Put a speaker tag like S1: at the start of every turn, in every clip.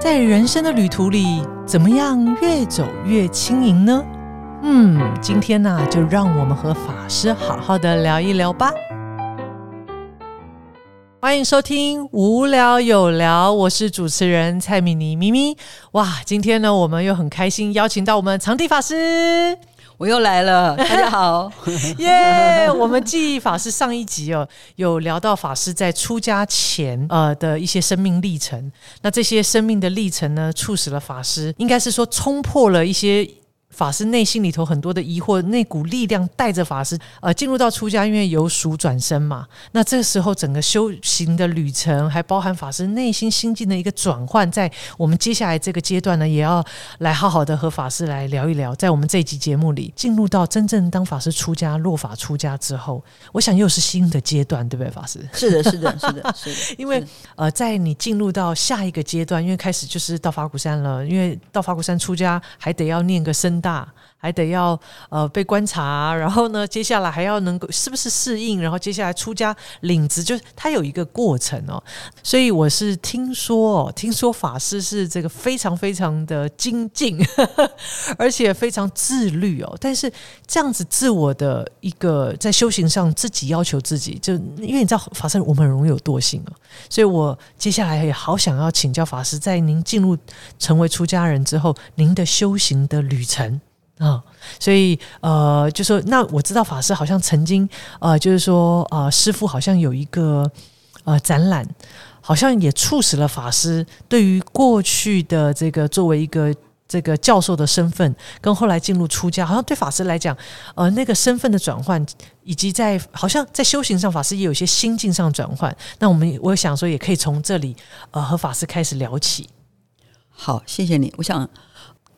S1: 在人生的旅途里，怎么样越走越轻盈呢？嗯，今天呢，就让我们和法师好好的聊一聊吧。欢迎收听《无聊有聊》，我是主持人蔡米妮咪咪。哇，今天呢，我们又很开心邀请到我们长地法师。
S2: 我又来了，大家好，
S1: 耶！我们记忆法师上一集哦，有聊到法师在出家前呃的一些生命历程。那这些生命的历程呢，促使了法师，应该是说冲破了一些。法师内心里头很多的疑惑，那股力量带着法师呃进入到出家，因为由俗转生嘛。那这个时候整个修行的旅程，还包含法师内心心境的一个转换，在我们接下来这个阶段呢，也要来好好的和法师来聊一聊。在我们这一集节目里，进入到真正当法师出家落法出家之后，我想又是新的阶段，对不对，法师？
S2: 是的，是的，是的，是的。
S1: 因为呃，在你进入到下一个阶段，因为开始就是到法鼓山了，因为到法鼓山出家还得要念个身。大 있다. 还得要呃被观察，然后呢，接下来还要能够是不是适应，然后接下来出家领职，就是它有一个过程哦。所以我是听说哦，听说法师是这个非常非常的精进，而且非常自律哦。但是这样子自我的一个在修行上自己要求自己，就因为你知道法师我们很容易有惰性哦，所以我接下来也好想要请教法师，在您进入成为出家人之后，您的修行的旅程。啊，所以呃，就说那我知道法师好像曾经呃，就是说呃，师傅好像有一个呃展览，好像也促使了法师对于过去的这个作为一个这个教授的身份，跟后来进入出家，好像对法师来讲，呃，那个身份的转换，以及在好像在修行上，法师也有些心境上转换。那我们我想说，也可以从这里呃和法师开始聊起。
S2: 好，谢谢你，我想。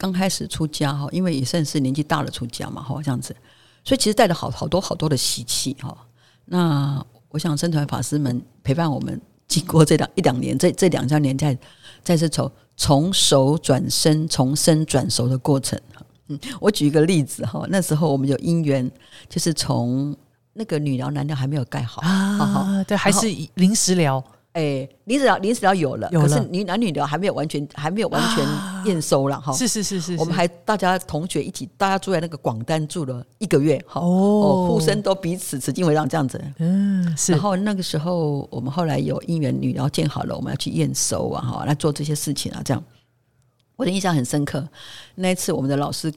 S2: 刚开始出家哈，因为也算是年纪大了出家嘛哈，这样子，所以其实带了好好多好多的习气哈。那我想僧团法师们陪伴我们经过这两 一两年，这这两三年在在这从从熟转生、从生转熟的过程。嗯，我举一个例子哈，那时候我们有姻缘，就是从那个女疗、男疗还没有盖好
S1: 啊，对，还是临时疗。
S2: 哎，临时疗临时疗有了，可是女男女疗还没有完全还没有完全验收了哈。
S1: 是是是是，
S2: 我们还大家同学一起，大家住在那个广丹住了一个月哈。哦，互生都彼此此经为让这样子。嗯，是。然后那个时候我们后来有姻缘女疗建好了，我们要去验收啊哈，来做这些事情啊这样。我的印象很深刻，那一次我们的老师，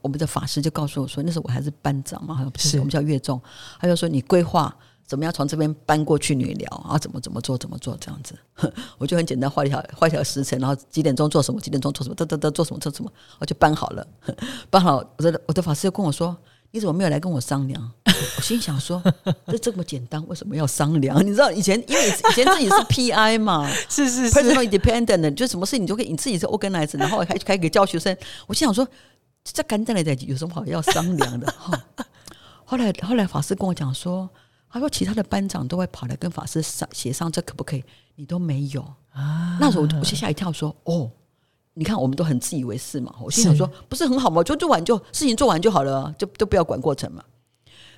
S2: 我们的法师就告诉我说，那时候我还是班长嘛，好像不是我们叫乐众，他就说你规划。怎么样从这边搬过去女寮啊？怎么怎么做怎么做这样子？我就很简单画一条画一条时辰，然后几点钟做什么？几点钟做什么？得得得做什么做什么？我就搬好了，搬好。我的我的法师又跟我说：“你怎么没有来跟我商量？”我心想说：“这这么简单，为什么要商量？你知道以前因为 以前自己是 PI 嘛，
S1: 是是
S2: personal independent，就什么事情你就可以你自己是 organize，然后还还给教学生。我心想说，这干单来的有什么好要商量的？哈。后来后来法师跟我讲说。他说：“其他的班长都会跑来跟法师商协商，这可不可以？你都没有啊？那时候我就吓一跳，说：‘哦，你看，我们都很自以为是嘛。’我心想说：‘不是很好吗？就做完就事情做完就好了，就都不要管过程嘛。’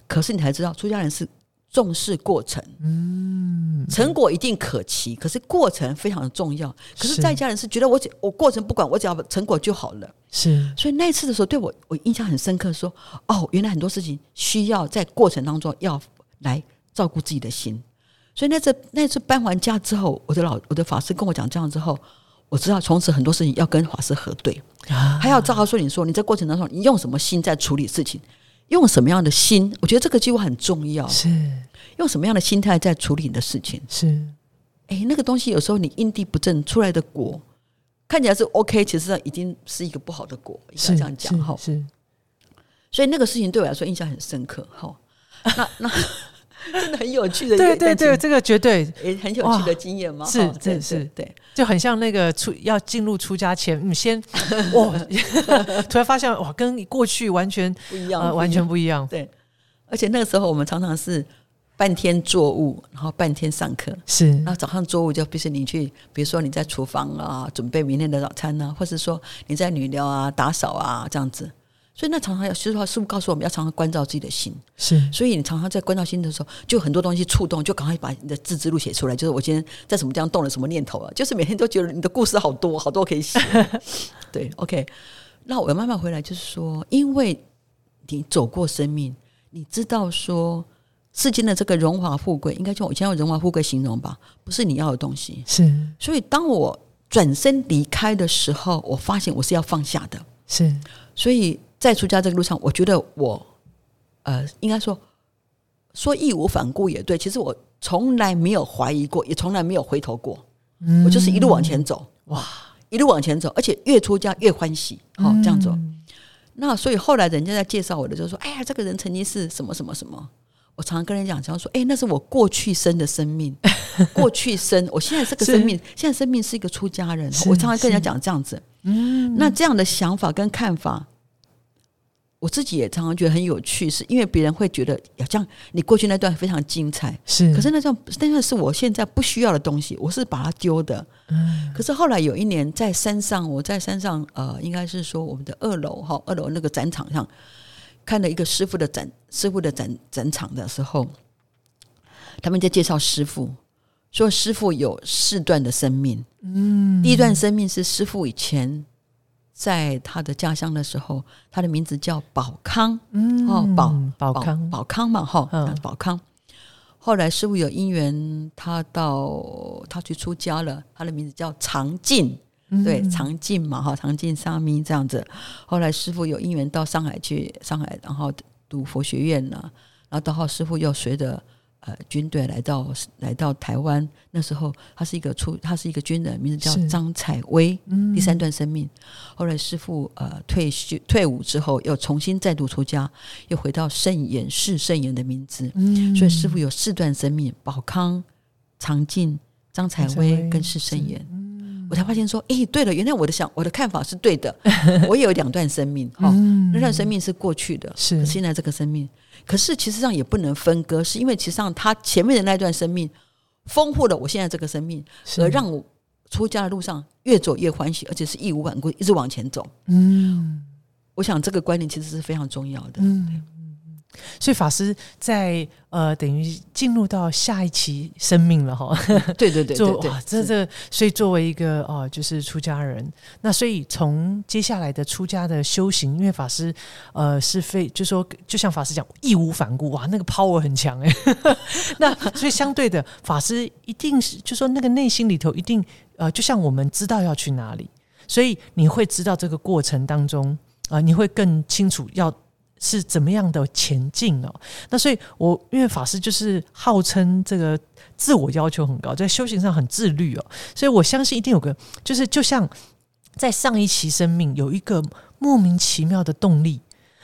S2: 可是你才知道，出家人是重视过程，嗯，成果一定可期，可是过程非常的重要。可是在家人是觉得我只我过程不管，我只要成果就好了。
S1: 是，
S2: 所以那次的时候，对我我印象很深刻，说：‘哦，原来很多事情需要在过程当中要。’来照顾自己的心，所以那次那次搬完家之后，我的老我的法师跟我讲这样之后，我知道从此很多事情要跟法师核对，还要照他说你说你在过程当中你用什么心在处理事情，用什么样的心，我觉得这个机会很重要，
S1: 是。
S2: 用什么样的心态在处理你的事情，
S1: 是。
S2: 哎那个东西有时候你因地不正出来的果看起来是 OK，其实上已经是一个不好的果，应该这样讲哈，
S1: 是，
S2: 所以那个事情对我来说印象很深刻哈，那那。真的很有趣的，
S1: 对对对，这个绝对
S2: 也很有趣的经验吗？
S1: 是，这是对，就很像那个出要进入出家前，你先 哇，突然发现哇，跟过去完全
S2: 不一样，
S1: 完全不一样。
S2: 对，而且那个时候我们常常是半天做物，然后半天上课。
S1: 是，
S2: 那早上做物就必须你去，比如说你在厨房啊，准备明天的早餐呢，或是说你在女寮啊打扫啊这样子。所以那常常要，实话，师傅告诉我们要常常关照自己的心。
S1: 是，
S2: 所以你常常在关照心的时候，就很多东西触动，就赶快把你的字之路写出来。就是我今天在什么地方动了什么念头啊？就是每天都觉得你的故事好多，好多可以写。对，OK。那我要慢慢回来，就是说，因为你走过生命，你知道说世间的这个荣华富贵，应该就我以前用荣华富贵形容吧，不是你要的东西。
S1: 是，
S2: 所以当我转身离开的时候，我发现我是要放下的。
S1: 是，
S2: 所以。在出家这个路上，我觉得我，呃，应该说说义无反顾也对。其实我从来没有怀疑过，也从来没有回头过。嗯，我就是一路往前走，哇，一路往前走，而且越出家越欢喜，好这样走。那所以后来人家在介绍我的时候说：“哎呀，这个人曾经是什么什么什么。”我常常跟人讲，常说：“哎，那是我过去生的生命，过去生，我现在这个生命，现在生命是一个出家人。”我常常跟人家讲这样子。嗯，那这样的想法跟看法。我自己也常常觉得很有趣，是因为别人会觉得，呀，这样你过去那段非常精彩，
S1: 是，
S2: 可是那段那段是我现在不需要的东西，我是把它丢的。嗯，可是后来有一年在山上，我在山上，呃，应该是说我们的二楼哈，二楼那个展场上看了一个师傅的展，师傅的展展场的时候，他们在介绍师傅，说师傅有四段的生命，嗯，第一段生命是师傅以前。在他的家乡的时候，他的名字叫宝康，嗯，哦，宝
S1: 宝康
S2: 宝康嘛，哈，宝康。后来师傅有因缘，他到他去出家了，他的名字叫常进，对，常进嘛，哈，常进沙弥这样子。后来师傅有因缘到上海去，上海然后读佛学院了，然后到后师傅又随着。呃，军队来到来到台湾，那时候他是一个出，他是一个军人，名字叫张采薇。第三段生命，后来师傅呃退休退伍之后，又重新再度出家，又回到圣严是圣严的名字。嗯，所以师傅有四段生命：宝康、常进、张采薇跟释圣严。我才发现说，哎，对了，原来我的想我的看法是对的。我也有两段生命，哈，那段生命是过去的，
S1: 是
S2: 现在这个生命。可是，其实上也不能分割，是因为其实上他前面的那段生命丰富了我现在这个生命，而让我出家的路上越走越欢喜，而且是义无反顾，一直往前走。嗯，我想这个观念其实是非常重要的。嗯。
S1: 所以法师在呃，等于进入到下一期生命了哈。
S2: 对对对，做
S1: 这这，所以作为一个哦，就是出家人，那所以从接下来的出家的修行，因为法师呃是非，就说就像法师讲，义无反顾，哇，那个 power 很强哎。那所以相对的，法师一定是就说那个内心里头一定呃，就像我们知道要去哪里，所以你会知道这个过程当中啊，你会更清楚要。是怎么样的前进哦？那所以，我因为法师就是号称这个自我要求很高，在修行上很自律哦，所以我相信一定有个，就是就像在上一期生命有一个莫名其妙的动力，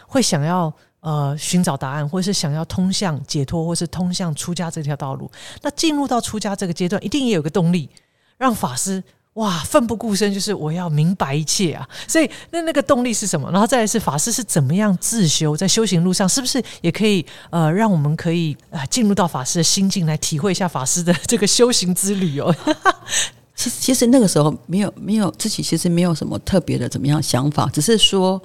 S1: 会想要呃寻找答案，或是想要通向解脱，或是通向出家这条道路。那进入到出家这个阶段，一定也有个动力，让法师。哇，奋不顾身，就是我要明白一切啊！所以那那个动力是什么？然后再来是法师是怎么样自修，在修行路上是不是也可以呃，让我们可以啊进入到法师的心境来体会一下法师的这个修行之旅哦。
S2: 其实其实那个时候没有没有自己其实没有什么特别的怎么样想法，只是说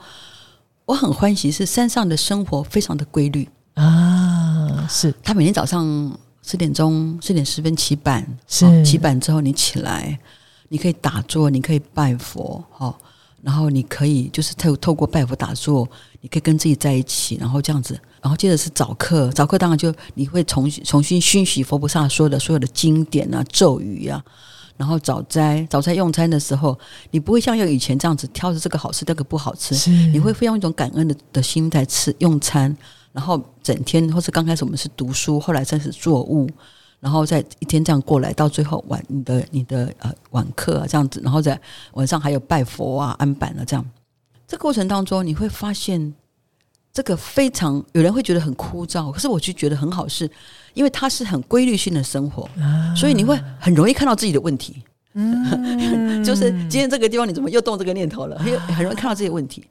S2: 我很欢喜是山上的生活非常的规律
S1: 啊，是
S2: 他每天早上四点钟四点十分起板，
S1: 是
S2: 起板之后你起来。你可以打坐，你可以拜佛，哈，然后你可以就是透透过拜佛打坐，你可以跟自己在一起，然后这样子，然后接着是早课，早课当然就你会重重新熏习佛菩萨说的所有的经典啊、咒语啊，然后早斋，早餐用餐的时候，你不会像用以前这样子挑着这个好吃，那个不好吃，你会非常一种感恩的的心态吃用餐，然后整天或是刚开始我们是读书，后来开始作物。然后再一天这样过来，到最后晚你的你的呃晚课啊这样子，然后在晚上还有拜佛啊安板啊这样，这过程当中你会发现这个非常有人会觉得很枯燥，可是我就觉得很好，是因为它是很规律性的生活，所以你会很容易看到自己的问题。嗯，就是今天这个地方你怎么又动这个念头了？很很容易看到这些问题，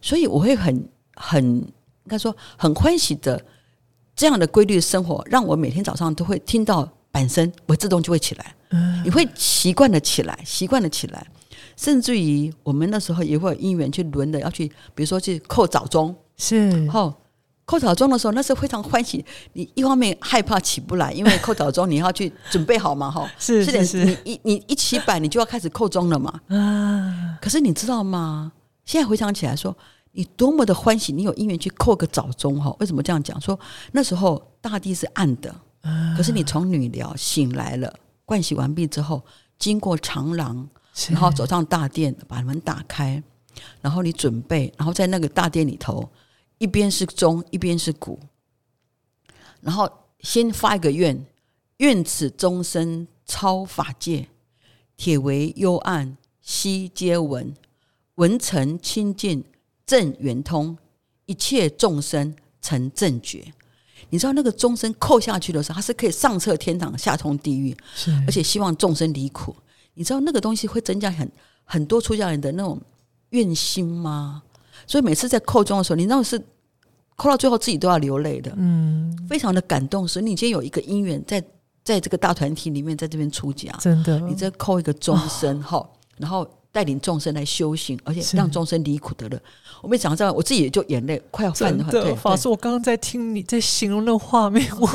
S2: 所以我会很很应该说很欢喜的。这样的规律生活，让我每天早上都会听到板声，我自动就会起来。嗯，你会习惯的起来，习惯的起来。甚至于我们那时候也会有姻缘去轮的要去，比如说去扣早钟，
S1: 是
S2: 好扣早钟的时候，那是非常欢喜。你一方面害怕起不来，因为扣早钟你要去准备好嘛，哈，
S1: 是是是，
S2: 你一你一起板，你就要开始扣钟了嘛。啊，可是你知道吗？现在回想起来，说你多么的欢喜，你有姻缘去扣个早钟，哈，为什么这样讲？说那时候大地是暗的，可是你从女寮醒来了，盥洗完毕之后，经过长廊，然后走上大殿，把门打开，然后你准备，然后在那个大殿里头。一边是钟，一边是鼓，然后先发一个愿：愿此终身超法界，铁为幽暗，悉皆闻；闻成清净，正圆通，一切众生成正觉。你知道那个钟声扣下去的时候，它是可以上彻天堂，下通地狱，而且希望众生离苦。你知道那个东西会增加很很多出家人的那种怨心吗？所以每次在扣钟的时候，你知道是扣到最后自己都要流泪的，嗯，非常的感动。所以你今天有一个姻缘，在在这个大团体里面，在这边出家，
S1: 真的，
S2: 你这扣一个钟声 哈，然后带领众生来修行，而且让众生离苦得乐。我没想到，我自己也就眼泪快要泛了。
S1: 对，法师，我刚刚在听你在形容那个画面，我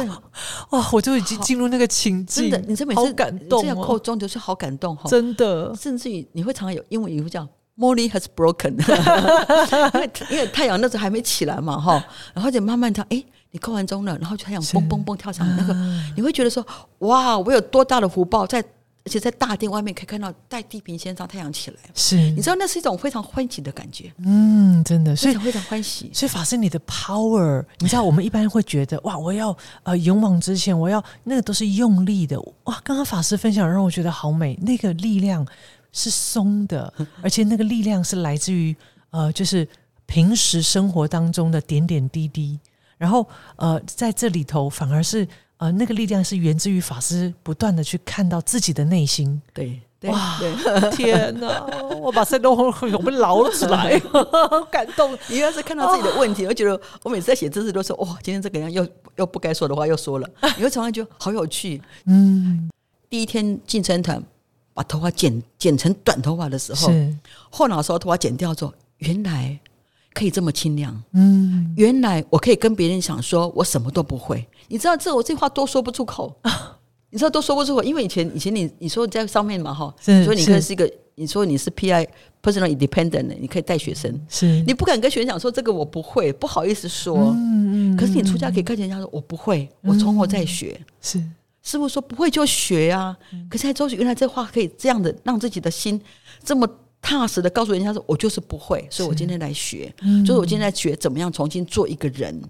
S1: 哇，我就已经进入那个情境。
S2: 真的，你这每次
S1: 感动，
S2: 这样扣钟就是好感动哈，
S1: 真的。
S2: 甚至于你会常常有英文语叫。Molly has broken，因为因为太阳那时候还没起来嘛，哈，然后就慢慢跳，哎，你扣完钟了，然后太阳蹦蹦蹦跳上来，那个你会觉得说，哇，我有多大的福报，在而且在大殿外面可以看到带地平线上太阳起来，
S1: 是，
S2: 你知道那是一种非常欢喜的感觉，
S1: 嗯，真的，所以
S2: 非常欢喜。
S1: 所以法师你的 power，你知道我们一般会觉得，哇，我要呃勇往直前，我要那个都是用力的，哇，刚刚法师分享让我觉得好美，那个力量。是松的，而且那个力量是来自于呃，就是平时生活当中的点点滴滴。然后呃，在这里头反而是呃，那个力量是源自于法师不断的去看到自己的内心。
S2: 对，
S1: 哇，天哪！我把山东我们捞了出来，感动。
S2: 你要是看到自己的问题，我觉得我每次在写字都说哇，今天这个人又又不该说的话又说了。你会常常觉得好有趣。嗯，第一天进山团。把头发剪剪成短头发的时候，后脑勺头发剪掉之后，原来可以这么清凉。嗯，原来我可以跟别人想说，我什么都不会。你知道这我这话都说不出口，你知道都说不出口，因为以前以前你你说在上面嘛哈，所以你可以是一个，你说你是 P I personal independent，你可以带学生，
S1: 是
S2: 你不敢跟学生讲说这个我不会，不好意思说。嗯嗯，可是你出家可以跟人家说我不会，我从头再学。
S1: 是。
S2: 师傅说不会就学啊，可是周原来这话可以这样的让自己的心这么踏实的告诉人家说，我就是不会，所以我今天来学，就是我今天来学怎么样重新做一个人，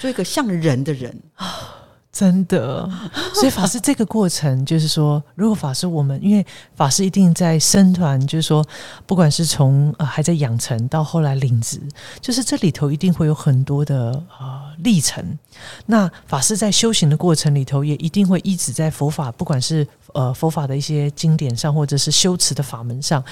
S2: 做一个像人的人啊。
S1: 真的，所以法师这个过程就是说，如果法师我们，因为法师一定在生团，就是说，不管是从呃还在养成到后来领职，就是这里头一定会有很多的呃历程。那法师在修行的过程里头，也一定会一直在佛法，不管是。呃，佛法的一些经典上，或者是修持的法门上，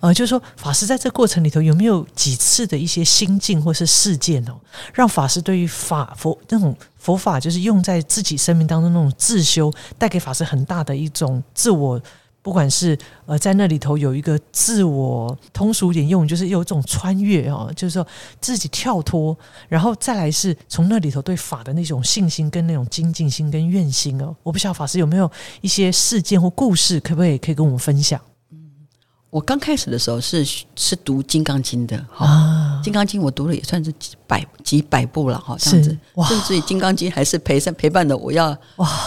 S1: 呃，就是说，法师在这过程里头有没有几次的一些心境或是事件哦，让法师对于法佛那种佛法，就是用在自己生命当中那种自修，带给法师很大的一种自我。不管是呃在那里头有一个自我通俗点用，就是有一种穿越哦，就是说自己跳脱，然后再来是从那里头对法的那种信心跟那种精进心跟愿心哦。我不晓得法师有没有一些事件或故事，可不可以可以跟我们分享？
S2: 我刚开始的时候是是读《金刚经》的哈，《金刚经》我读了也算是几百几百部了哈，这样子，甚至于《金刚经》还是陪上陪伴的我要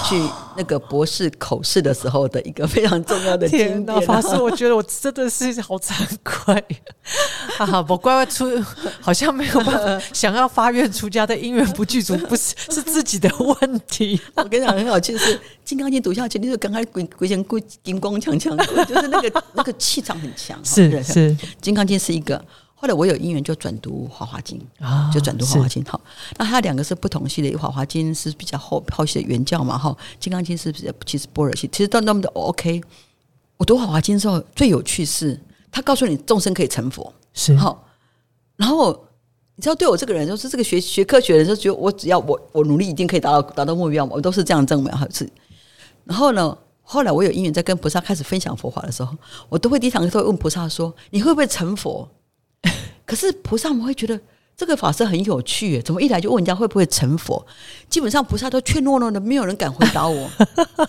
S2: 去那个博士口试的时候的一个非常重要的经典。
S1: 法师，我觉得我真的是好惭愧，哈哈，我乖乖出，好像没有办法想要发愿出家的因缘不具足，不是是自己的问题。
S2: 我跟你讲，很好就是《金刚经》读下去，你就刚开始鬼鬼神鬼金光强强，就是那个那个气场。很强
S1: 是是，《
S2: 金刚经》是一个，后来我有因缘就转读《华华经》啊，就转读《华华经》好，那它两个是不同系的，《华华经》是比较后后系的原教嘛，哈，《金刚经》是比较其实般若系，其实都那么的 OK。我读《华华经》的时候最有趣是，他告诉你众生可以成佛，
S1: 是
S2: 好，然后你知道对我这个人，就是这个学学科学的人，就觉得我只要我我努力一定可以达到达到目标，我都是这样认为哈是。然后呢？后来我有因缘在跟菩萨开始分享佛法的时候，我都会第一堂课都会问菩萨说：“你会不会成佛？” 可是菩萨们会觉得这个法师很有趣，怎么一来就问人家会不会成佛？基本上菩萨都怯懦懦的，没有人敢回答我。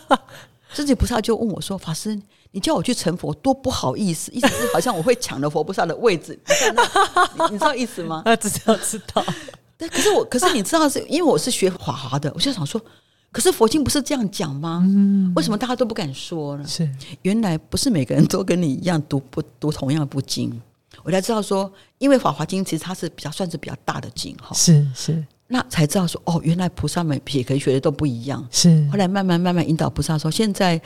S2: 甚至菩萨就问我说：“法师，你叫我去成佛，多不好意思，意思是好像我会抢了佛菩萨的位置，你知道意思吗？”
S1: 啊，知道知道。
S2: 对，可是我，可是你知道是因为我是学华华的，我就想说，可是佛经不是这样讲吗？嗯，为什么大家都不敢说呢？
S1: 是
S2: 原来不是每个人都跟你一样读不读同样的部经，我才知道说，因为法华经其实它是比较算是比较大的经哈，
S1: 是是，
S2: 那才知道说哦，原来菩萨们也可以学的都不一样，
S1: 是
S2: 后来慢慢慢慢引导菩萨说，现在。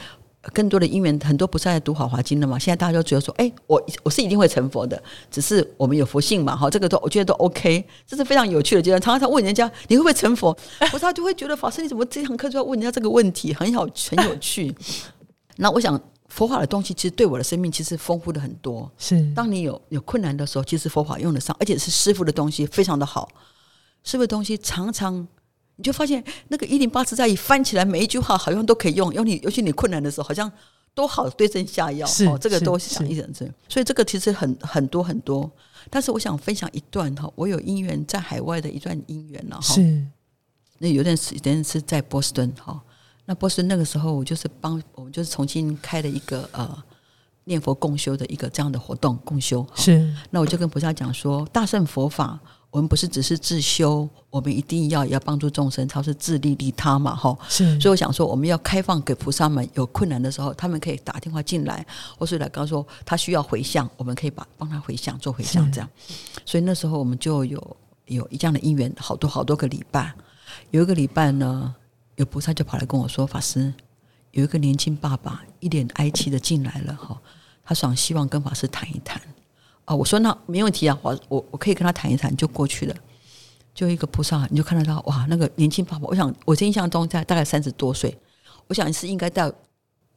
S2: 更多的因缘，很多不是在读《法华经》了嘛？现在大家都觉得说，哎，我我是一定会成佛的，只是我们有佛性嘛，哈，这个都我觉得都 OK，这是非常有趣的阶段。常常问人家你会不会成佛，菩萨就会觉得法师你怎么这堂课就要问人家这个问题，很好，很有趣。那我想佛法的东西其实对我的生命其实丰富的很多。
S1: 是，
S2: 当你有有困难的时候，其实佛法用得上，而且是师傅的东西非常的好，师傅的东西常常。你就发现那个一零八自在一翻起来，每一句话好像都可以用。尤你尤其你困难的时候，好像都好对症下药。
S1: 是，
S2: 这个都想一整针。所以这个其实很很多很多。但是我想分享一段哈，我有姻缘在海外的一段姻缘了哈。
S1: 是。
S2: 那有段时间是在波士顿哈。那波士顿那个时候，我就是帮我们就是重新开了一个呃念佛共修的一个这样的活动共修。
S1: 是。
S2: 那我就跟菩萨讲说，大圣佛法。我们不是只是自修，我们一定要要帮助众生，他是自利利他嘛，哈。
S1: 是，
S2: 所以我想说，我们要开放给菩萨们有困难的时候，他们可以打电话进来，或是来告诉他需要回向，我们可以把帮他回向做回向这样。所以那时候我们就有有一这样的因缘，好多好多个礼拜。有一个礼拜呢，有菩萨就跑来跟我说：“法师，有一个年轻爸爸一脸哀戚的进来了，哈，他想希望跟法师谈一谈。”啊，我说那没问题啊，我我我可以跟他谈一谈，就过去了。就一个菩萨，你就看到他哇，那个年轻爸爸，我想我印象中在大概三十多岁，我想是应该到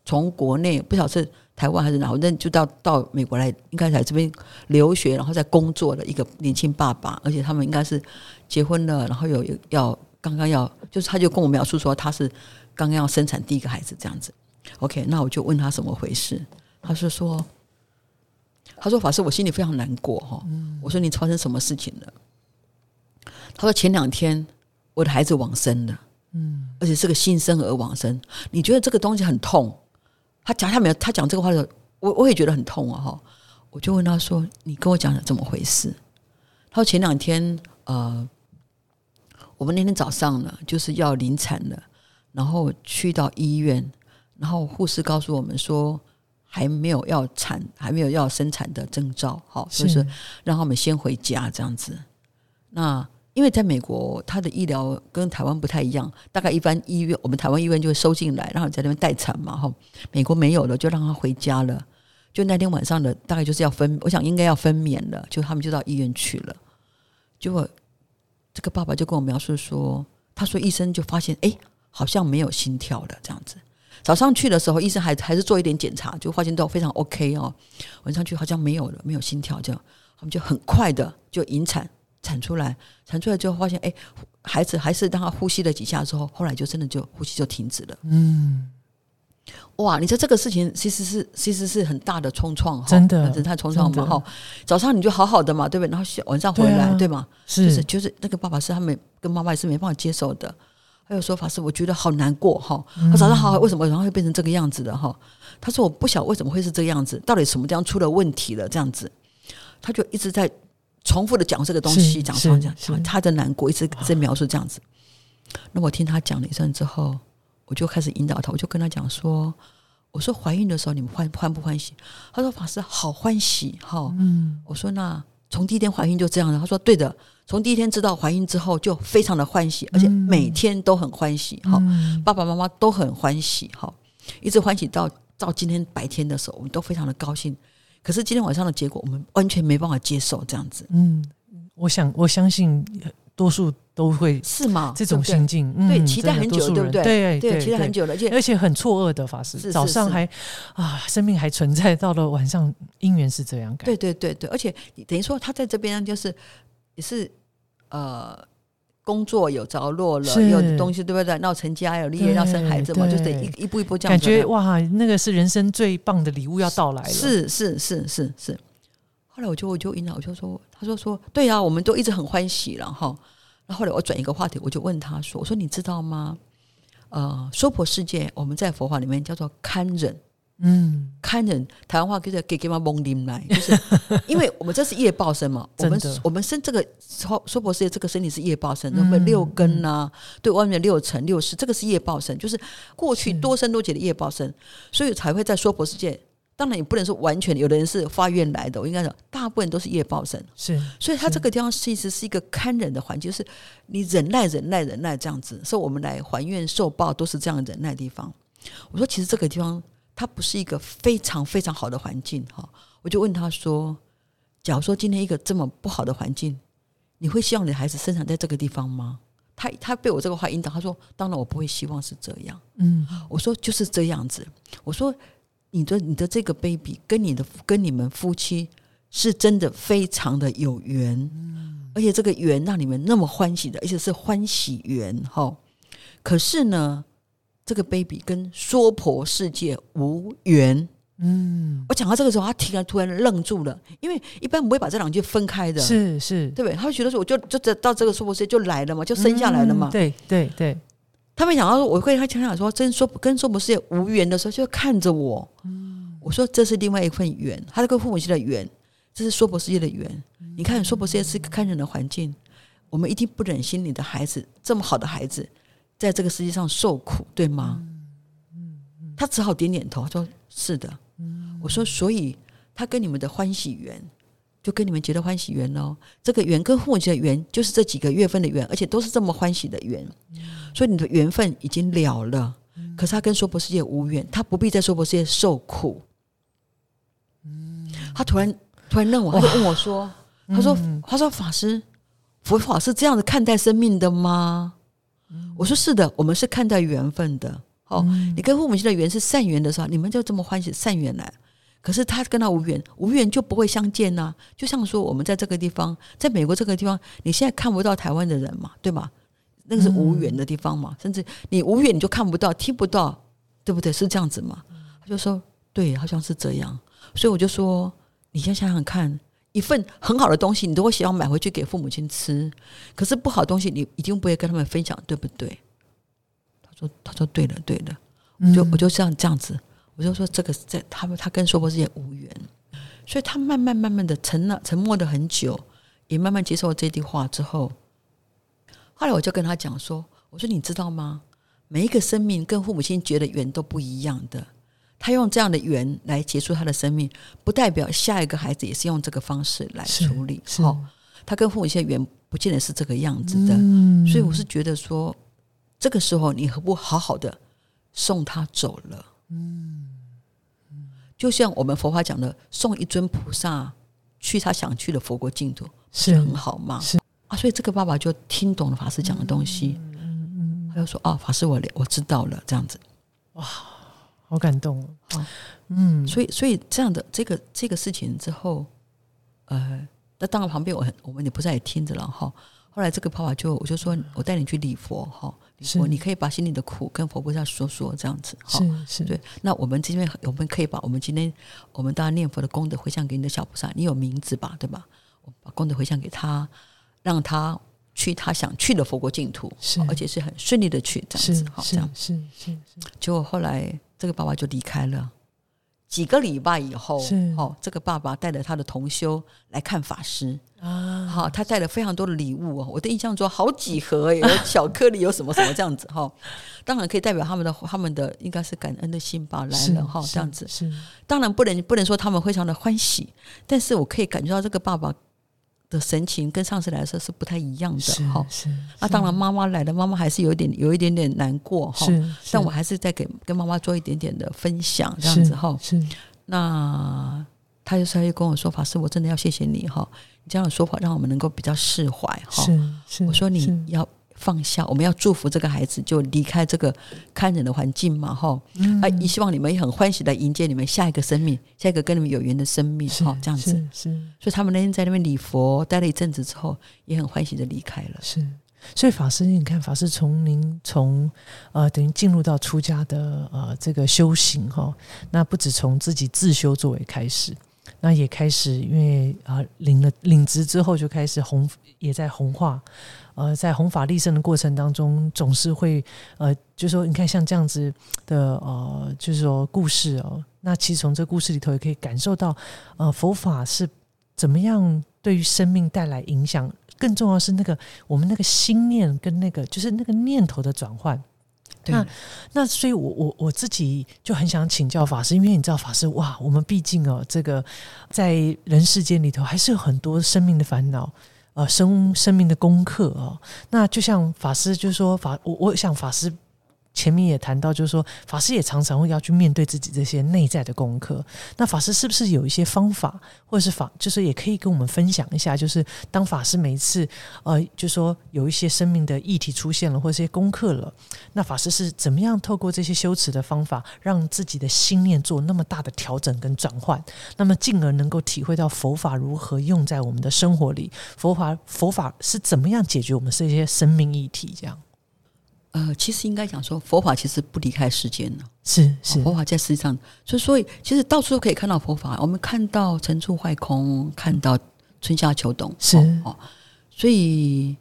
S2: 从国内不晓得是台湾还是哪，反正就到到美国来，应该来这边留学，然后在工作的一个年轻爸爸，而且他们应该是结婚了，然后有要刚刚要，就是他就跟我描述说他是刚刚要生产第一个孩子这样子。OK，那我就问他怎么回事，他是说。他说：“法师，我心里非常难过哈。”我说：“你发生什么事情了？”他说：“前两天我的孩子往生了，嗯，而且是个新生儿往生。你觉得这个东西很痛？”他讲他没有，他讲这个话的时候，我我也觉得很痛啊！哈，我就问他说：“你跟我讲怎么回事？”他说：“前两天呃，我们那天早上呢，就是要临产了，然后去到医院，然后护士告诉我们说。”还没有要产，还没有要生产的征兆，好，就是让他们先回家这样子。那因为在美国，他的医疗跟台湾不太一样，大概一般医院，我们台湾医院就会收进来，然后在那边待产嘛，哈。美国没有了，就让他回家了。就那天晚上的，大概就是要分，我想应该要分娩了，就他们就到医院去了。结果这个爸爸就跟我描述说，他说医生就发现，哎，好像没有心跳了，这样子。早上去的时候，医生还还是做一点检查，就发现都非常 OK 哦。晚上去好像没有了，没有心跳，这样他们就很快的就引产产出来，产出来之后发现，哎，孩子还是让他呼吸了几下之后，后来就真的就呼吸就停止了。嗯，哇，你说这个事情其实是其实是很大的冲创，
S1: 真的，
S2: 真太冲创嘛哈。早上你就好好的嘛，对不对？然后晚上回来，对吗？
S1: 是，
S2: 就是就是那个爸爸是他们跟妈妈也是没办法接受的。还有说法是，我觉得好难过哈。他早上好好，为什么然后会变成这个样子的哈？他说我不晓为什么会是这个样子，到底什么地方出了问题了？这样子，他就一直在重复的讲这个东西，讲讲讲，他的难过一直在描述这样子。那我听他讲了一阵之后，我就开始引导他，我就跟他讲说：“我说怀孕的时候你们欢欢不欢喜？”他说：“法师好欢喜哈。”嗯，我说那。从第一天怀孕就这样的，他说对的。从第一天知道怀孕之后，就非常的欢喜，而且每天都很欢喜。哈，爸爸妈妈都很欢喜。哈，一直欢喜到到今天白天的时候，我们都非常的高兴。可是今天晚上的结果，我们完全没办法接受这样子。
S1: 嗯，我想我相信。多数都会
S2: 是吗？
S1: 这种心境，
S2: 对，期待很久，对不对？
S1: 对
S2: 对，期待很久了，而且
S1: 而且很错愕的法师，早上还啊，生命还存在，到了晚上，姻缘是这样。
S2: 对对对对，而且等于说他在这边就是也是呃，工作有着落了，有东西对不对？闹成家有立业要生孩子嘛，就得一一步一步这样。
S1: 感觉哇，那个是人生最棒的礼物要到来了。
S2: 是是是是是。后来我就我就引导，我就说，他说说对啊，我们都一直很欢喜了哈。那后来我转一个话题，我就问他说：“我说你知道吗？呃，娑婆世界我们在佛法里面叫做堪忍。”嗯，堪忍台湾话叫做给给妈蒙林来，就是 因为我们这是业报身嘛，我们我们生这个娑娑婆世界这个身体是业报身，那么六根呐，对外面六尘六识，这个是业报身，就是过去多生多劫的业报身，所以才会在娑婆世界。当然也不能说完全，有的人是发愿来的，我应该说大部分都是业报生，
S1: 是，
S2: 所以他这个地方其实是一个看人的环境，就是你忍耐忍耐忍耐这样子，所以我们来还愿受报都是这样忍耐的地方。我说其实这个地方。它不是一个非常非常好的环境哈，我就问他说：“假如说今天一个这么不好的环境，你会希望你的孩子生长在这个地方吗？”他他被我这个话引导，他说：“当然我不会希望是这样。”嗯，我说就是这样子。我说你的你的这个 baby 跟你的跟你们夫妻是真的非常的有缘，嗯，而且这个缘让你们那么欢喜的，而且是欢喜缘哈。可是呢？这个 baby 跟娑婆世界无缘。嗯，我讲到这个时候，他突然突然愣住了，因为一般不会把这两句分开的，
S1: 是是，
S2: 对不对？他会觉得说，我就就到这个娑婆世界就来了嘛，就生下来了嘛。
S1: 对对对，
S2: 他没想到我会他想想说，真说跟娑婆世界无缘的时候，就看着我。嗯，我说这是另外一份缘，他是跟父母亲的缘，这是娑婆世界的缘。你看，娑婆世界是一个看人的环境，我们一定不忍心你的孩子这么好的孩子。在这个世界上受苦，对吗？嗯嗯，他只好点点头，说：“是的。”嗯，我说：“所以他跟你们的欢喜缘，就跟你们结的欢喜缘喽。这个缘跟父母亲的缘，就是这几个月份的缘，而且都是这么欢喜的缘。所以你的缘分已经了了。可是他跟娑婆世界无缘，他不必在娑婆世界受苦。嗯，他突然突然认我，他就问我说：“他说，他说法师，佛法是这样子看待生命的吗？”我说是的，我们是看待缘分的。哦，你跟父母亲的缘是善缘的时候，你们就这么欢喜善缘来。可是他跟他无缘，无缘就不会相见呐。就像说，我们在这个地方，在美国这个地方，你现在看不到台湾的人嘛，对吗？那个是无缘的地方嘛，甚至你无缘你就看不到、听不到，对不对？是这样子嘛？他就说，对，好像是这样。所以我就说，你先想想看。一份很好的东西，你都会希望买回去给父母亲吃。可是不好的东西，你一定不会跟他们分享，对不对？他说：“他说对了，对了。”我就我就这样这样子，我就说这个在他们他跟说婆之间无缘，所以他慢慢慢慢的沉了沉默了很久，也慢慢接受了这句话之后，后来我就跟他讲说：“我说你知道吗？每一个生命跟父母亲结的缘都不一样的。”他用这样的缘来结束他的生命，不代表下一个孩子也是用这个方式来处理。哦，他跟父母亲的缘不见得是这个样子的，所以我是觉得说，这个时候你何不好好的送他走了？嗯，就像我们佛法讲的，送一尊菩萨去他想去的佛国净土，是很好吗？是啊，所以这个爸爸就听懂了法师讲的东西。嗯嗯，他就说：“啊，法师，我我知道了。”这样子，哇。
S1: 好感动
S2: 啊，嗯，所以所以这样的这个这个事情之后，呃，那当然旁边我很我们也不在也听着了哈。后来这个爸爸就我就说我带你去礼佛哈，礼佛你可以把心里的苦跟佛菩萨说说这样子
S1: 哈，是
S2: 对。那我们今天我们可以把我们今天我们大家念佛的功德回向给你的小菩萨，你有名字吧，对吧？我把功德回向给他，让他去他想去的佛国净土，是而且是很顺利的去这样子，好这样
S1: 是是是。
S2: 结果后来。这个爸爸就离开了。几个礼拜以后，哦，这个爸爸带着他的同修来看法师啊。好，他带了非常多的礼物哦。我的印象中，好几盒 有巧克力，有什么什么这样子哈。当然可以代表他们的他们的应该是感恩的心吧来了哈。这样子是当然不能不能说他们非常的欢喜，但是我可以感觉到这个爸爸。的神情跟上次来的时候是不太一样的哈，是那当然妈妈来了，妈妈还是有一点有一点点难过哈，但我还是在给跟妈妈做一点点的分享这样子哈，是。那他就他就跟我说法师，我真的要谢谢你哈，你这样的说法让我们能够比较释怀哈，是是，我说你要。放下，我们要祝福这个孩子就离开这个看人的环境嘛，哈，啊，也希望你们也很欢喜的迎接你们下一个生命，下一个跟你们有缘的生命，哈，这样子，是，所以他们那天在那边礼佛待了一阵子之后，也很欢喜的离开了，是，
S1: 所以法师，你看法师从您从呃等于进入到出家的呃这个修行哈，那不止从自己自修作为开始，那也开始因为啊领了领职之后就开始红也在红化，呃在弘法立身的过程当中，总是会呃就说你看像这样子的呃就是说故事哦，那其实从这故事里头也可以感受到呃佛法是怎么样对于生命带来影响。更重要是那个我们那个心念跟那个就是那个念头的转换，那那所以，我我我自己就很想请教法师，因为你知道法师哇，我们毕竟哦，这个在人世间里头还是有很多生命的烦恼，呃，生生命的功课啊。那就像法师就是说法，我我想法师。前面也谈到，就是说法师也常常会要去面对自己这些内在的功课。那法师是不是有一些方法，或者是法，就是也可以跟我们分享一下？就是当法师每一次，呃，就说有一些生命的议题出现了，或者一些功课了，那法师是怎么样透过这些修持的方法，让自己的心念做那么大的调整跟转换？那么进而能够体会到佛法如何用在我们的生活里？佛法佛法是怎么样解决我们这些生命议题？这样？
S2: 呃，其实应该讲说，佛法其实不离开世间的，
S1: 是是，
S2: 佛法在世界上，所以所以其实到处都可以看到佛法。我们看到尘处坏空，看到春夏秋冬，
S1: 是
S2: 哦。所以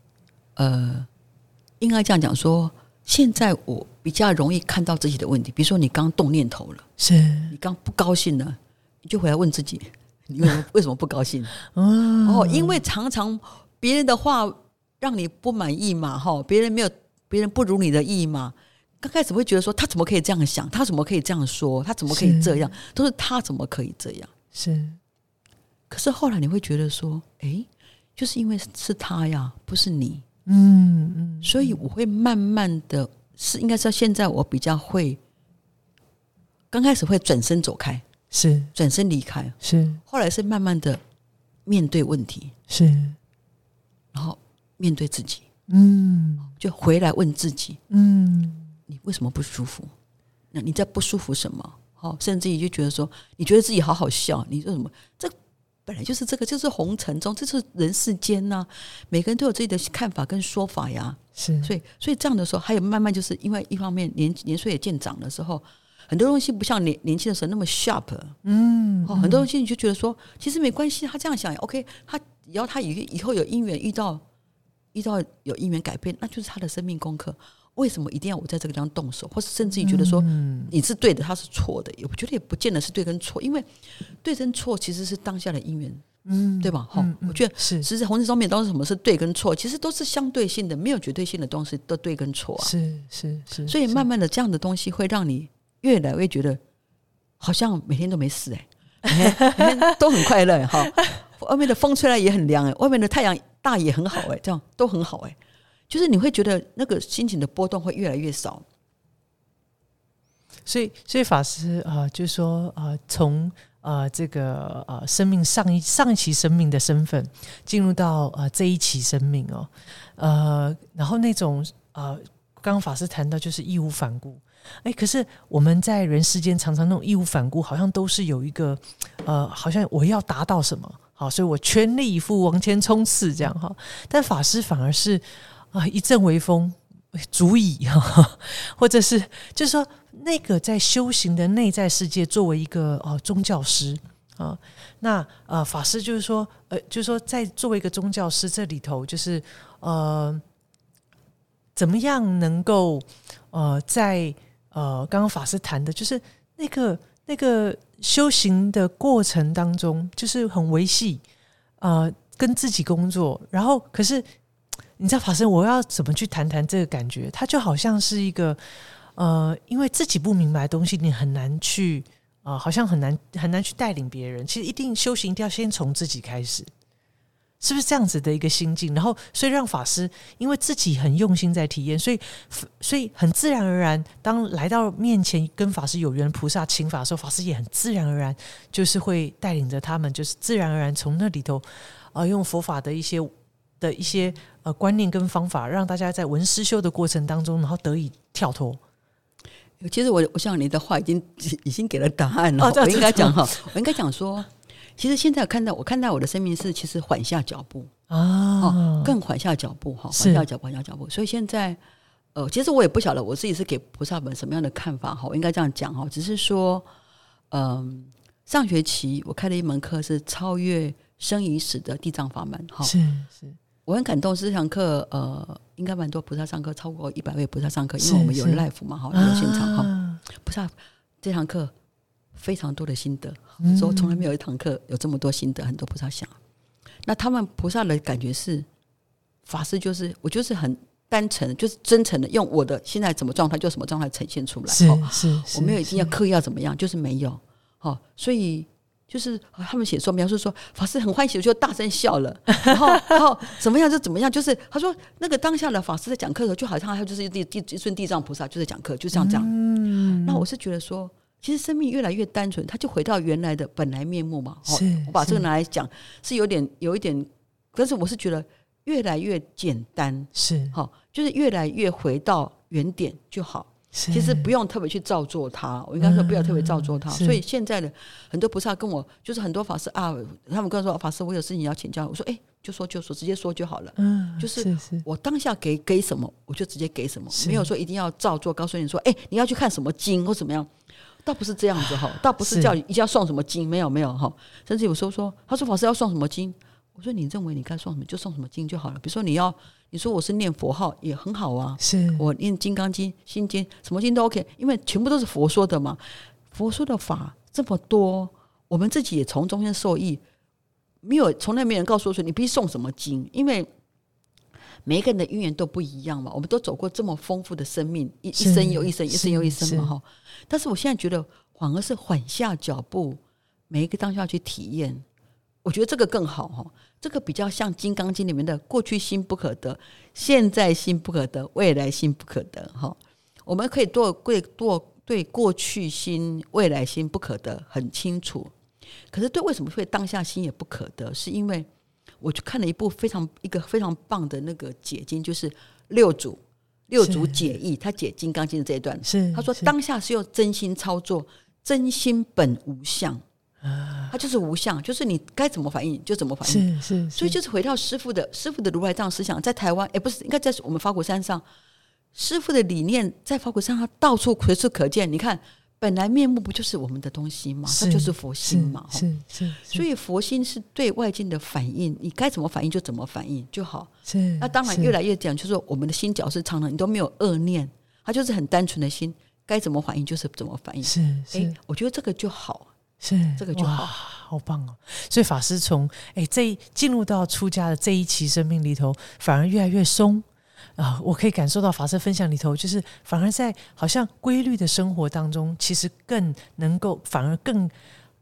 S2: 呃，应该这样讲说，现在我比较容易看到自己的问题。比如说，你刚动念头了，
S1: 是
S2: 你刚不高兴了，你就回来问自己，你为什么为什么不高兴？哦，因为常常别人的话让你不满意嘛，哈，别人没有。别人不如你的意吗？刚开始会觉得说他怎么可以这样想，他怎么可以这样说，他怎么可以这样，都是他怎么可以这样？
S1: 是。
S2: 可是后来你会觉得说，哎，就是因为是他呀，不是你。
S1: 嗯嗯。
S2: 所以我会慢慢的，是应该说现在我比较会，刚开始会转身走开，
S1: 是
S2: 转身离开，
S1: 是。
S2: 后来是慢慢的面对问题，
S1: 是，
S2: 然后面对自己。
S1: 嗯，
S2: 就回来问自己，
S1: 嗯，
S2: 你为什么不舒服？那你在不舒服什么？好，甚至于就觉得说，你觉得自己好好笑，你说什么？这本来就是这个，就是红尘中，这是人世间呐。每个人都有自己的看法跟说法呀。
S1: 是，
S2: 所以，所以这样的时候，还有慢慢就是因为一方面年年岁也渐长的时候，很多东西不像年年轻的时候那么 sharp。
S1: 嗯，
S2: 哦，很多东西你就觉得说，其实没关系，他这样想，OK，他只要他以以后有姻缘遇到。遇到有因缘改变，那就是他的生命功课。为什么一定要我在这个地方动手，或是甚至于觉得说你是对的，他是错的？我觉得也不见得是对跟错，因为对跟错其实是当下的因缘，
S1: 嗯，
S2: 对吧？好，我觉得
S1: 是。
S2: 其实红尘上面都是什么是对跟错，其实都是相对性的，没有绝对性的东西的对跟错啊。
S1: 是是是。
S2: 所以慢慢的，这样的东西会让你越来越觉得好像每天都没事哎，每天都很快乐哈。外面的风吹来也很凉哎，外面的太阳。大也很好哎，这样都很好哎，就是你会觉得那个心情的波动会越来越少。
S1: 所以，所以法师啊，就是说啊，从呃这个呃生命上一上一期生命的身份，进入到呃这一期生命哦，呃，然后那种呃，刚刚法师谈到就是义无反顾，哎，可是我们在人世间常常那种义无反顾，好像都是有一个呃，好像我要达到什么。好，所以我全力以赴往前冲刺，这样哈。但法师反而是啊，一阵微风，足以哈，或者是就是说，那个在修行的内在世界，作为一个呃宗教师啊，那呃法师就是说，呃，就是说，在作为一个宗教师这里头，就是呃，怎么样能够呃，在呃，刚刚法师谈的，就是那个那个。修行的过程当中，就是很维系，呃，跟自己工作。然后，可是你知道，法师，我要怎么去谈谈这个感觉？它就好像是一个，呃，因为自己不明白的东西，你很难去，呃，好像很难很难去带领别人。其实，一定修行一定要先从自己开始。是不是这样子的一个心境？然后，所以让法师因为自己很用心在体验，所以，所以很自然而然，当来到面前跟法师有缘菩萨请法的时候，法师也很自然而然，就是会带领着他们，就是自然而然从那里头，啊，用佛法的一些的一些呃观念跟方法，让大家在文思修的过程当中，然后得以跳脱。
S2: 其实我我想你的话已经已经给了答案了，我应该讲哈，我应该讲说。其实现在看到我看到我的生命是其实缓下脚步。啊，更缓下脚步哈，缓下脚步，缓下脚步。所以现在，呃，其实我也不晓得我自己是给菩萨们什么样的看法哈，我应该这样讲哈，只是说，嗯，上学期我开了一门课是超越生与死的地藏法门哈，
S1: 是是，
S2: 我很感动，这堂课呃，应该蛮多菩萨上课，超过一百位菩萨上课，因为我们有 life 嘛哈，有现场哈，菩萨这堂课非常多的心得，说从来没有一堂课有这么多心得，很多菩萨想。那他们菩萨的感觉是，法师就是我就是很单纯，就是真诚的用我的现在怎么状态就什么状态呈现出来。
S1: 是是，
S2: 我没有一定要刻意要怎么样，就是没有。好，所以就是他们写说描述说法师很欢喜，就大声笑了。然后然后怎么样就怎么样，就是他说那个当下的法师在讲课的时候，就好像他就是地地一尊地藏菩萨就在讲课，就像这样。嗯，那我是觉得说。其实生命越来越单纯，它就回到原来的本来面目嘛。
S1: 是，
S2: 我把这个拿来讲，是有点有一点，但是我是觉得越来越简单，
S1: 是
S2: 好，就是越来越回到原点就好。其实不用特别去造作它，我应该说不要特别造作它。所以现在的很多菩萨跟我，就是很多法师啊，他们跟我说法师，我有事情要请教。我说，哎，就说就说，直接说就好了。嗯，就是我当下给给什么，我就直接给什么，没有说一定要照做。告诉你说，哎，你要去看什么经或怎么样。倒不是这样子哈，倒不是叫一定要送什么经，没有没有哈。甚至有时候说，他说法师要送什么经，我说你认为你该送什么就送什么经就好了。比如说你要你说我是念佛号也很好啊，
S1: 是
S2: 我念金刚经、心经，什么经都 OK，因为全部都是佛说的嘛。佛说的法这么多，我们自己也从中间受益。没有从来没有人告诉我说你必须送什么经，因为。每一个人的姻缘都不一样嘛，我们都走过这么丰富的生命，一一生又一生，一生又一生嘛哈。但是我现在觉得，反而是缓下脚步，每一个当下去体验，我觉得这个更好哈。这个比较像《金刚经》里面的“过去心不可得，现在心不可得，未来心不可得”哈。我们可以做对做对过去心、未来心不可得很清楚，可是对为什么会当下心也不可得，是因为。我去看了一部非常一个非常棒的那个解经，就是六祖六祖解义，他解《金刚经》的这一段，
S1: 是
S2: 他说当下是用真心操作，真心本无相。啊，他就是无相，就是你该怎么反应就怎么反
S1: 应，是是，
S2: 所以就是回到师傅的师傅的如来藏思想，在台湾，哎，不是应该在我们法果山上，师傅的理念在法果山上到处随处可见，你看。本来面目不就是我们的东西吗？它就是佛心嘛。
S1: 是是，
S2: 所以佛心是对外境的反应，你该怎么反应就怎么反应就好。
S1: 是。
S2: 那当然越来越讲，就是我们的心角是常常你都没有恶念，它就是很单纯的心，该怎么反应就是怎么反应。
S1: 是是，
S2: 我觉得这个就好。
S1: 是
S2: 这个就好，
S1: 好棒哦！所以法师从哎这进入到出家的这一期生命里头，反而越来越松。啊，我可以感受到法师分享里头，就是反而在好像规律的生活当中，其实更能够，反而更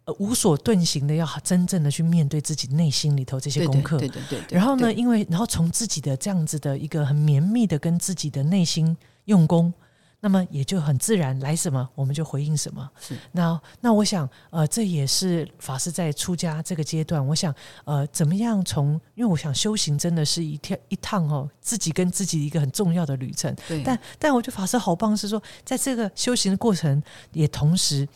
S1: 呃无所遁形的，要真正的去面对自己内心里头这些功课。
S2: 对对对。
S1: 然后呢，因为然后从自己的这样子的一个很绵密的跟自己的内心用功。那么也就很自然来什么，我们就回应什么。
S2: 是
S1: 那那我想，呃，这也是法师在出家这个阶段，我想，呃，怎么样从？因为我想修行真的是一天一趟哦，自己跟自己一个很重要的旅程。
S2: 对。
S1: 但但我觉得法师好棒，是说在这个修行的过程，也同时，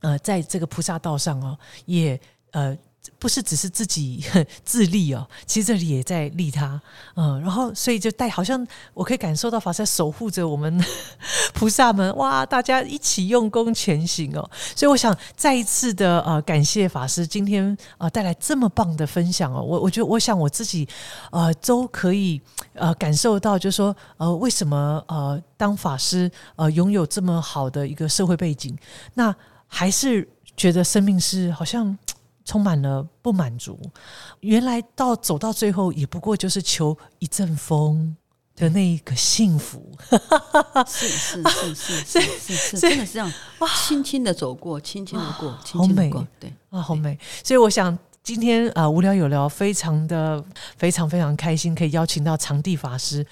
S1: 呃，在这个菩萨道上哦，也呃。不是只是自己 自利哦，其实这里也在利他，嗯，然后所以就带好像我可以感受到法师守护着我们 菩萨们，哇，大家一起用功前行哦，所以我想再一次的呃感谢法师今天啊带来这么棒的分享哦，我我觉得我想我自己呃都可以呃感受到，就是说呃为什么呃当法师呃拥有这么好的一个社会背景，那还是觉得生命是好像。充满了不满足，原来到走到最后，也不过就是求一阵风的那一个幸福。
S2: 是是是是是是，真的是这样，轻轻的走过，轻轻的过，轻轻的过，对
S1: 啊，好美。所以我想今天啊，无聊有聊，非常的非常非常开心，可以邀请到长地法师。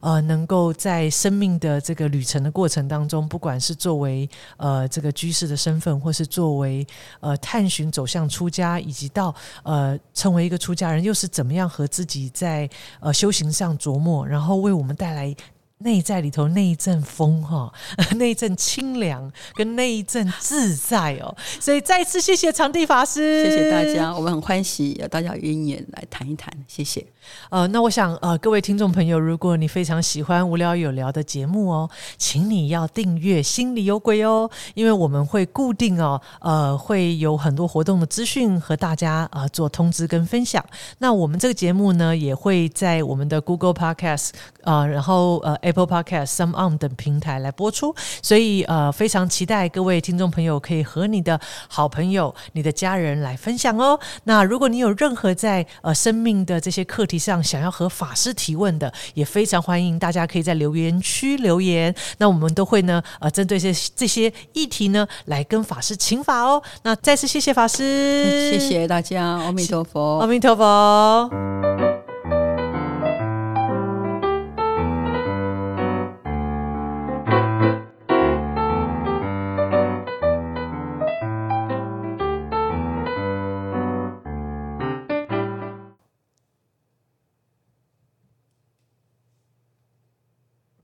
S1: 呃，能够在生命的这个旅程的过程当中，不管是作为呃这个居士的身份，或是作为呃探寻走向出家，以及到呃成为一个出家人，又是怎么样和自己在呃修行上琢磨，然后为我们带来内在里头那一阵风哈，那一阵清凉跟那一阵自在哦，所以再次谢谢长地法师，
S2: 谢谢大家，我们很欢喜大家有姻缘来谈一谈，谢谢。
S1: 呃，那我想呃，各位听众朋友，如果你非常喜欢无聊有聊的节目哦，请你要订阅心里有鬼哦，因为我们会固定哦，呃，会有很多活动的资讯和大家啊做通知跟分享。那我们这个节目呢，也会在我们的 Google Podcast 啊，然后呃。Apple Podcast、Some On 等平台来播出，所以呃非常期待各位听众朋友可以和你的好朋友、你的家人来分享哦。那如果你有任何在呃生命的这些课题上想要和法师提问的，也非常欢迎大家可以在留言区留言。那我们都会呢呃针对这这些议题呢来跟法师请法哦。那再次谢谢法师，
S2: 谢谢大家，阿弥陀佛，
S1: 阿弥陀佛。